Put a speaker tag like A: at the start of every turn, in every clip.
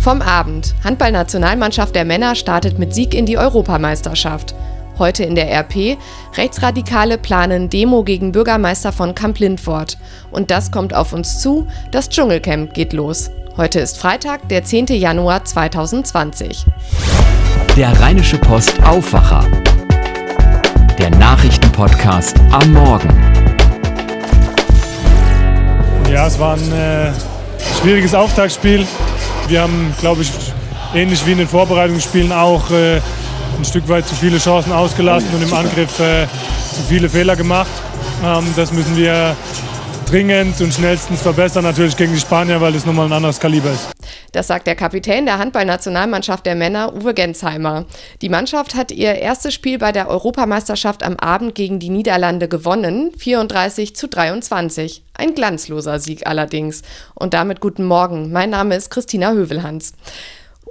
A: Vom Abend. Handballnationalmannschaft der Männer startet mit Sieg in die Europameisterschaft. Heute in der RP. Rechtsradikale planen Demo gegen Bürgermeister von Kamp-Lindfort. Und das kommt auf uns zu. Das Dschungelcamp geht los. Heute ist Freitag, der 10. Januar 2020.
B: Der Rheinische Post Aufwacher. Der Nachrichtenpodcast am Morgen.
C: Ja, es war ein äh, schwieriges Auftaktspiel. Wir haben, glaube ich, ähnlich wie in den Vorbereitungsspielen auch äh, ein Stück weit zu viele Chancen ausgelassen und im Angriff äh, zu viele Fehler gemacht. Ähm, das müssen wir dringend und schnellstens verbessern, natürlich gegen die Spanier, weil es nochmal ein anderes Kaliber ist.
A: Das sagt der Kapitän der Handballnationalmannschaft der Männer, Uwe Gensheimer. Die Mannschaft hat ihr erstes Spiel bei der Europameisterschaft am Abend gegen die Niederlande gewonnen, 34 zu 23. Ein glanzloser Sieg allerdings. Und damit guten Morgen. Mein Name ist Christina Hövelhans.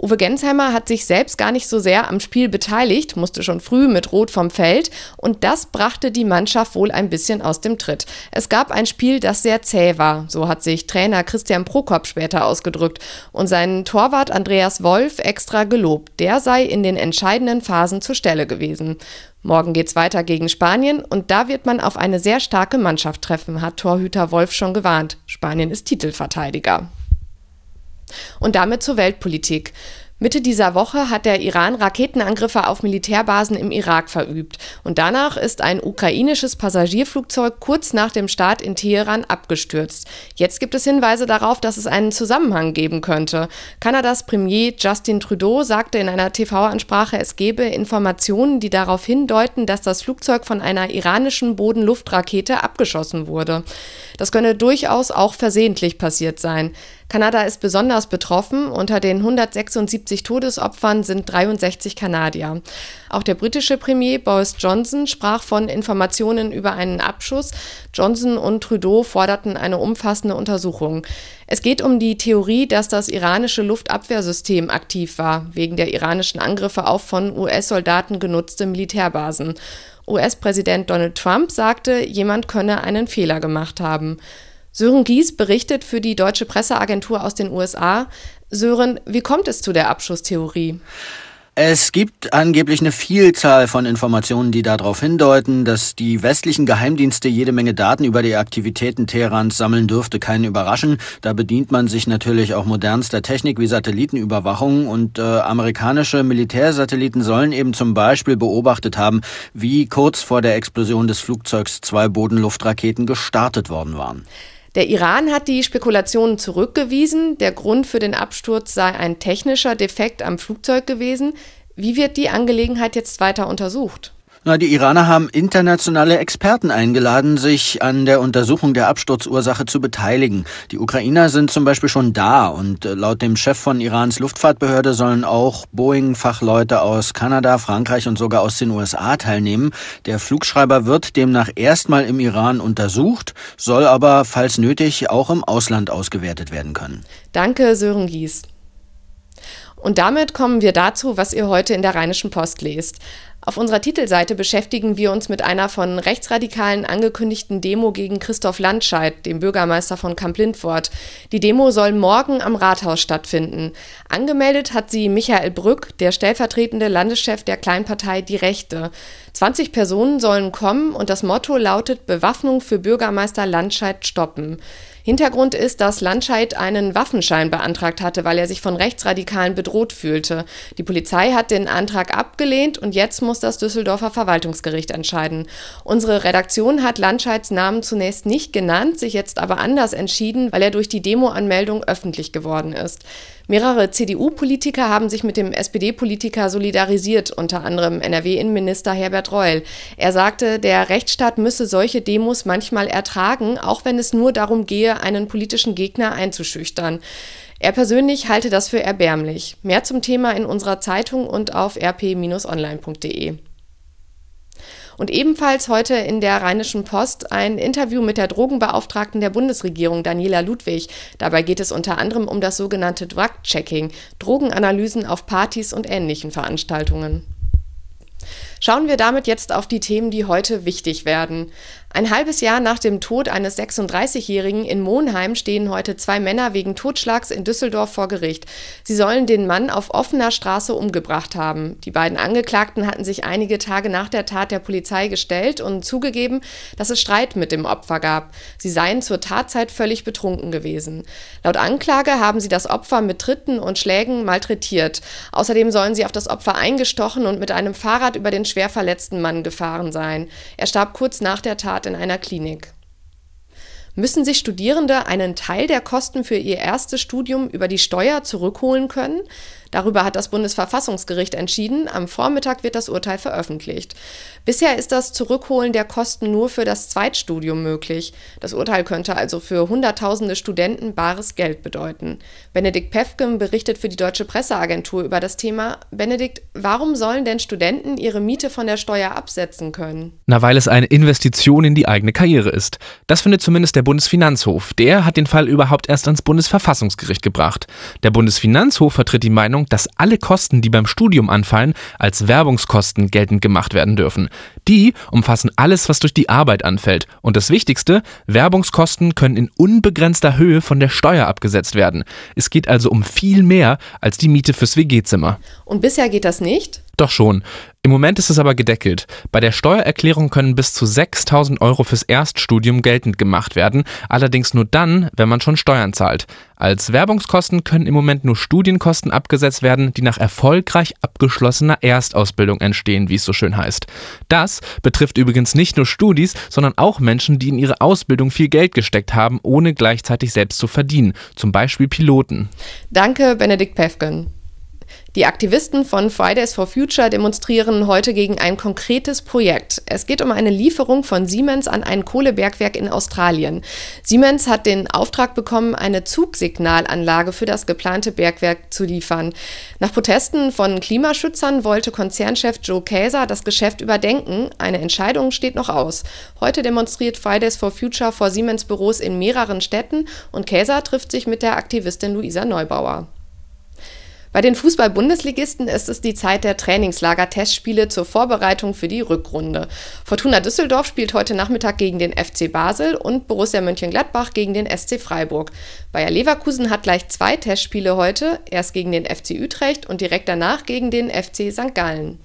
A: Uwe Gensheimer hat sich selbst gar nicht so sehr am Spiel beteiligt, musste schon früh mit Rot vom Feld und das brachte die Mannschaft wohl ein bisschen aus dem Tritt. Es gab ein Spiel, das sehr zäh war, so hat sich Trainer Christian Prokop später ausgedrückt und seinen Torwart Andreas Wolf extra gelobt. Der sei in den entscheidenden Phasen zur Stelle gewesen. Morgen geht's weiter gegen Spanien und da wird man auf eine sehr starke Mannschaft treffen, hat Torhüter Wolf schon gewarnt. Spanien ist Titelverteidiger. Und damit zur Weltpolitik. Mitte dieser Woche hat der Iran Raketenangriffe auf Militärbasen im Irak verübt. Und danach ist ein ukrainisches Passagierflugzeug kurz nach dem Start in Teheran abgestürzt. Jetzt gibt es Hinweise darauf, dass es einen Zusammenhang geben könnte. Kanadas Premier Justin Trudeau sagte in einer TV-Ansprache, es gebe Informationen, die darauf hindeuten, dass das Flugzeug von einer iranischen Bodenluftrakete abgeschossen wurde. Das könne durchaus auch versehentlich passiert sein. Kanada ist besonders betroffen. Unter den 176 Todesopfern sind 63 Kanadier. Auch der britische Premier Boris Johnson sprach von Informationen über einen Abschuss. Johnson und Trudeau forderten eine umfassende Untersuchung. Es geht um die Theorie, dass das iranische Luftabwehrsystem aktiv war, wegen der iranischen Angriffe auf von US-Soldaten genutzte Militärbasen. US-Präsident Donald Trump sagte, jemand könne einen Fehler gemacht haben. Sören Gies berichtet für die deutsche Presseagentur aus den USA. Sören, wie kommt es zu der Abschusstheorie?
D: Es gibt angeblich eine Vielzahl von Informationen, die darauf hindeuten, dass die westlichen Geheimdienste jede Menge Daten über die Aktivitäten Teherans sammeln dürfte keinen überraschen. Da bedient man sich natürlich auch modernster Technik wie Satellitenüberwachung und äh, amerikanische Militärsatelliten sollen eben zum Beispiel beobachtet haben, wie kurz vor der Explosion des Flugzeugs zwei Bodenluftraketen gestartet worden waren.
A: Der Iran hat die Spekulationen zurückgewiesen. Der Grund für den Absturz sei ein technischer Defekt am Flugzeug gewesen. Wie wird die Angelegenheit jetzt weiter untersucht?
D: Na, die Iraner haben internationale Experten eingeladen, sich an der Untersuchung der Absturzursache zu beteiligen. Die Ukrainer sind zum Beispiel schon da und äh, laut dem Chef von Irans Luftfahrtbehörde sollen auch Boeing-Fachleute aus Kanada, Frankreich und sogar aus den USA teilnehmen. Der Flugschreiber wird demnach erstmal im Iran untersucht, soll aber, falls nötig, auch im Ausland ausgewertet werden können.
A: Danke, Sören Gies. Und damit kommen wir dazu, was ihr heute in der Rheinischen Post lest. Auf unserer Titelseite beschäftigen wir uns mit einer von Rechtsradikalen angekündigten Demo gegen Christoph Landscheid, dem Bürgermeister von Kamp-Lindfort. Die Demo soll morgen am Rathaus stattfinden. Angemeldet hat sie Michael Brück, der stellvertretende Landeschef der Kleinpartei Die Rechte. 20 Personen sollen kommen und das Motto lautet Bewaffnung für Bürgermeister Landscheid stoppen. Hintergrund ist, dass Landscheid einen Waffenschein beantragt hatte, weil er sich von Rechtsradikalen bedroht fühlte. Die Polizei hat den Antrag abgelehnt und jetzt muss das Düsseldorfer Verwaltungsgericht entscheiden. Unsere Redaktion hat Landscheids Namen zunächst nicht genannt, sich jetzt aber anders entschieden, weil er durch die Demoanmeldung öffentlich geworden ist. Mehrere CDU-Politiker haben sich mit dem SPD-Politiker solidarisiert, unter anderem NRW-Innenminister Herbert Reul. Er sagte, der Rechtsstaat müsse solche Demos manchmal ertragen, auch wenn es nur darum gehe, einen politischen Gegner einzuschüchtern. Er persönlich halte das für erbärmlich. Mehr zum Thema in unserer Zeitung und auf rp-online.de. Und ebenfalls heute in der Rheinischen Post ein Interview mit der Drogenbeauftragten der Bundesregierung, Daniela Ludwig. Dabei geht es unter anderem um das sogenannte Drug-Checking, Drogenanalysen auf Partys und ähnlichen Veranstaltungen. Schauen wir damit jetzt auf die Themen, die heute wichtig werden. Ein halbes Jahr nach dem Tod eines 36-Jährigen in Monheim stehen heute zwei Männer wegen Totschlags in Düsseldorf vor Gericht. Sie sollen den Mann auf offener Straße umgebracht haben. Die beiden Angeklagten hatten sich einige Tage nach der Tat der Polizei gestellt und zugegeben, dass es Streit mit dem Opfer gab. Sie seien zur Tatzeit völlig betrunken gewesen. Laut Anklage haben sie das Opfer mit Tritten und Schlägen malträtiert. Außerdem sollen sie auf das Opfer eingestochen und mit einem Fahrrad über den schwer verletzten Mann gefahren sein. Er starb kurz nach der Tat in einer Klinik. Müssen sich Studierende einen Teil der Kosten für ihr erstes Studium über die Steuer zurückholen können? Darüber hat das Bundesverfassungsgericht entschieden. Am Vormittag wird das Urteil veröffentlicht. Bisher ist das Zurückholen der Kosten nur für das Zweitstudium möglich. Das Urteil könnte also für Hunderttausende Studenten bares Geld bedeuten. Benedikt Pefkem berichtet für die Deutsche Presseagentur über das Thema. Benedikt, warum sollen denn Studenten ihre Miete von der Steuer absetzen können?
E: Na, weil es eine Investition in die eigene Karriere ist. Das findet zumindest der Bundesfinanzhof. Der hat den Fall überhaupt erst ans Bundesverfassungsgericht gebracht. Der Bundesfinanzhof vertritt die Meinung, Meinung, dass alle Kosten, die beim Studium anfallen, als Werbungskosten geltend gemacht werden dürfen. Die umfassen alles, was durch die Arbeit anfällt. Und das Wichtigste, Werbungskosten können in unbegrenzter Höhe von der Steuer abgesetzt werden. Es geht also um viel mehr als die Miete fürs WG-Zimmer.
A: Und bisher geht das nicht?
E: Doch schon. Im Moment ist es aber gedeckelt. Bei der Steuererklärung können bis zu 6000 Euro fürs Erststudium geltend gemacht werden, allerdings nur dann, wenn man schon Steuern zahlt. Als Werbungskosten können im Moment nur Studienkosten abgesetzt werden, die nach erfolgreich abgeschlossener Erstausbildung entstehen, wie es so schön heißt. Das betrifft übrigens nicht nur Studis, sondern auch Menschen, die in ihre Ausbildung viel Geld gesteckt haben, ohne gleichzeitig selbst zu verdienen, zum Beispiel Piloten.
A: Danke, Benedikt Pefken. Die Aktivisten von Fridays for Future demonstrieren heute gegen ein konkretes Projekt. Es geht um eine Lieferung von Siemens an ein Kohlebergwerk in Australien. Siemens hat den Auftrag bekommen, eine Zugsignalanlage für das geplante Bergwerk zu liefern. Nach Protesten von Klimaschützern wollte Konzernchef Joe Käser das Geschäft überdenken. Eine Entscheidung steht noch aus. Heute demonstriert Fridays for Future vor Siemens Büros in mehreren Städten und Käser trifft sich mit der Aktivistin Luisa Neubauer. Bei den Fußball-Bundesligisten ist es die Zeit der Trainingslager-Testspiele zur Vorbereitung für die Rückrunde. Fortuna Düsseldorf spielt heute Nachmittag gegen den FC Basel und Borussia Mönchengladbach gegen den SC Freiburg. Bayer Leverkusen hat gleich zwei Testspiele heute, erst gegen den FC Utrecht und direkt danach gegen den FC St. Gallen.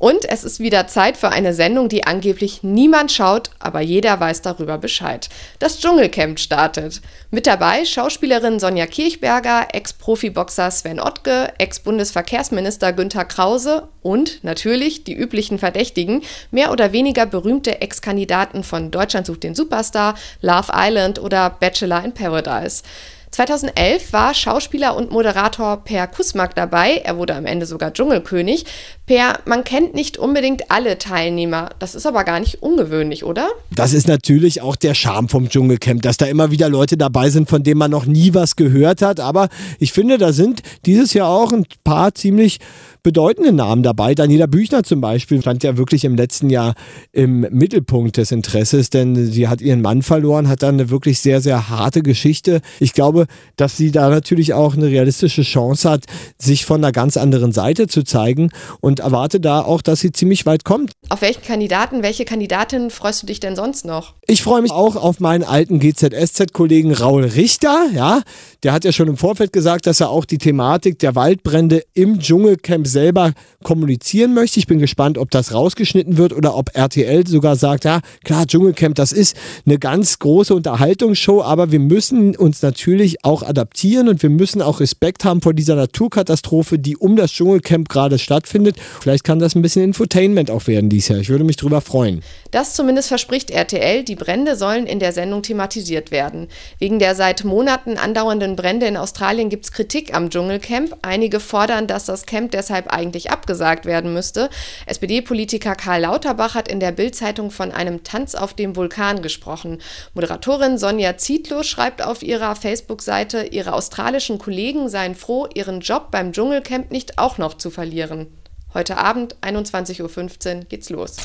A: Und es ist wieder Zeit für eine Sendung, die angeblich niemand schaut, aber jeder weiß darüber Bescheid. Das Dschungelcamp startet. Mit dabei Schauspielerin Sonja Kirchberger, Ex-Profiboxer Sven Ottke, Ex-Bundesverkehrsminister Günther Krause und natürlich die üblichen Verdächtigen, mehr oder weniger berühmte Ex-Kandidaten von Deutschland sucht den Superstar, Love Island oder Bachelor in Paradise. 2011 war Schauspieler und Moderator Per Kusmak dabei. Er wurde am Ende sogar Dschungelkönig. Per, man kennt nicht unbedingt alle Teilnehmer. Das ist aber gar nicht ungewöhnlich, oder?
F: Das ist natürlich auch der Charme vom Dschungelcamp, dass da immer wieder Leute dabei sind, von denen man noch nie was gehört hat. Aber ich finde, da sind dieses Jahr auch ein paar ziemlich bedeutende Namen dabei. Daniela Büchner zum Beispiel stand ja wirklich im letzten Jahr im Mittelpunkt des Interesses, denn sie hat ihren Mann verloren, hat dann eine wirklich sehr, sehr harte Geschichte. Ich glaube, dass sie da natürlich auch eine realistische Chance hat, sich von einer ganz anderen Seite zu zeigen und erwarte da auch, dass sie ziemlich weit kommt.
A: Auf welchen Kandidaten, welche Kandidatin freust du dich denn sonst noch?
F: Ich freue mich auch auf meinen alten GZSZ-Kollegen Raul Richter. Ja, der hat ja schon im Vorfeld gesagt, dass er auch die Thematik der Waldbrände im Dschungelcamp selber kommunizieren möchte. Ich bin gespannt, ob das rausgeschnitten wird oder ob RTL sogar sagt, ja, klar, Dschungelcamp, das ist eine ganz große Unterhaltungsshow, aber wir müssen uns natürlich auch adaptieren und wir müssen auch Respekt haben vor dieser Naturkatastrophe, die um das Dschungelcamp gerade stattfindet. Vielleicht kann das ein bisschen Infotainment auch werden dieses Jahr. Ich würde mich darüber freuen.
A: Das zumindest verspricht RTL. Die Brände sollen in der Sendung thematisiert werden. Wegen der seit Monaten andauernden Brände in Australien gibt es Kritik am Dschungelcamp. Einige fordern, dass das Camp deshalb deshalb eigentlich abgesagt werden müsste. SPD-Politiker Karl Lauterbach hat in der Bild-Zeitung von einem Tanz auf dem Vulkan gesprochen. Moderatorin Sonja Zietlow schreibt auf ihrer Facebook-Seite, ihre australischen Kollegen seien froh, ihren Job beim Dschungelcamp nicht auch noch zu verlieren. Heute Abend, 21.15 Uhr, geht's los.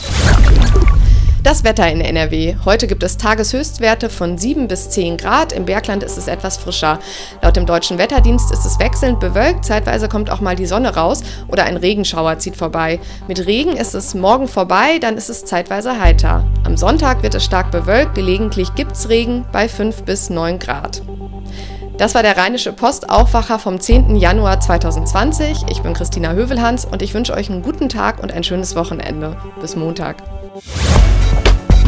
A: Das Wetter in NRW. Heute gibt es Tageshöchstwerte von 7 bis 10 Grad. Im Bergland ist es etwas frischer. Laut dem Deutschen Wetterdienst ist es wechselnd bewölkt. Zeitweise kommt auch mal die Sonne raus oder ein Regenschauer zieht vorbei. Mit Regen ist es morgen vorbei, dann ist es zeitweise heiter. Am Sonntag wird es stark bewölkt. Gelegentlich gibt es Regen bei 5 bis 9 Grad. Das war der Rheinische Post Aufwacher vom 10. Januar 2020. Ich bin Christina Hövelhans und ich wünsche euch einen guten Tag und ein schönes Wochenende. Bis Montag.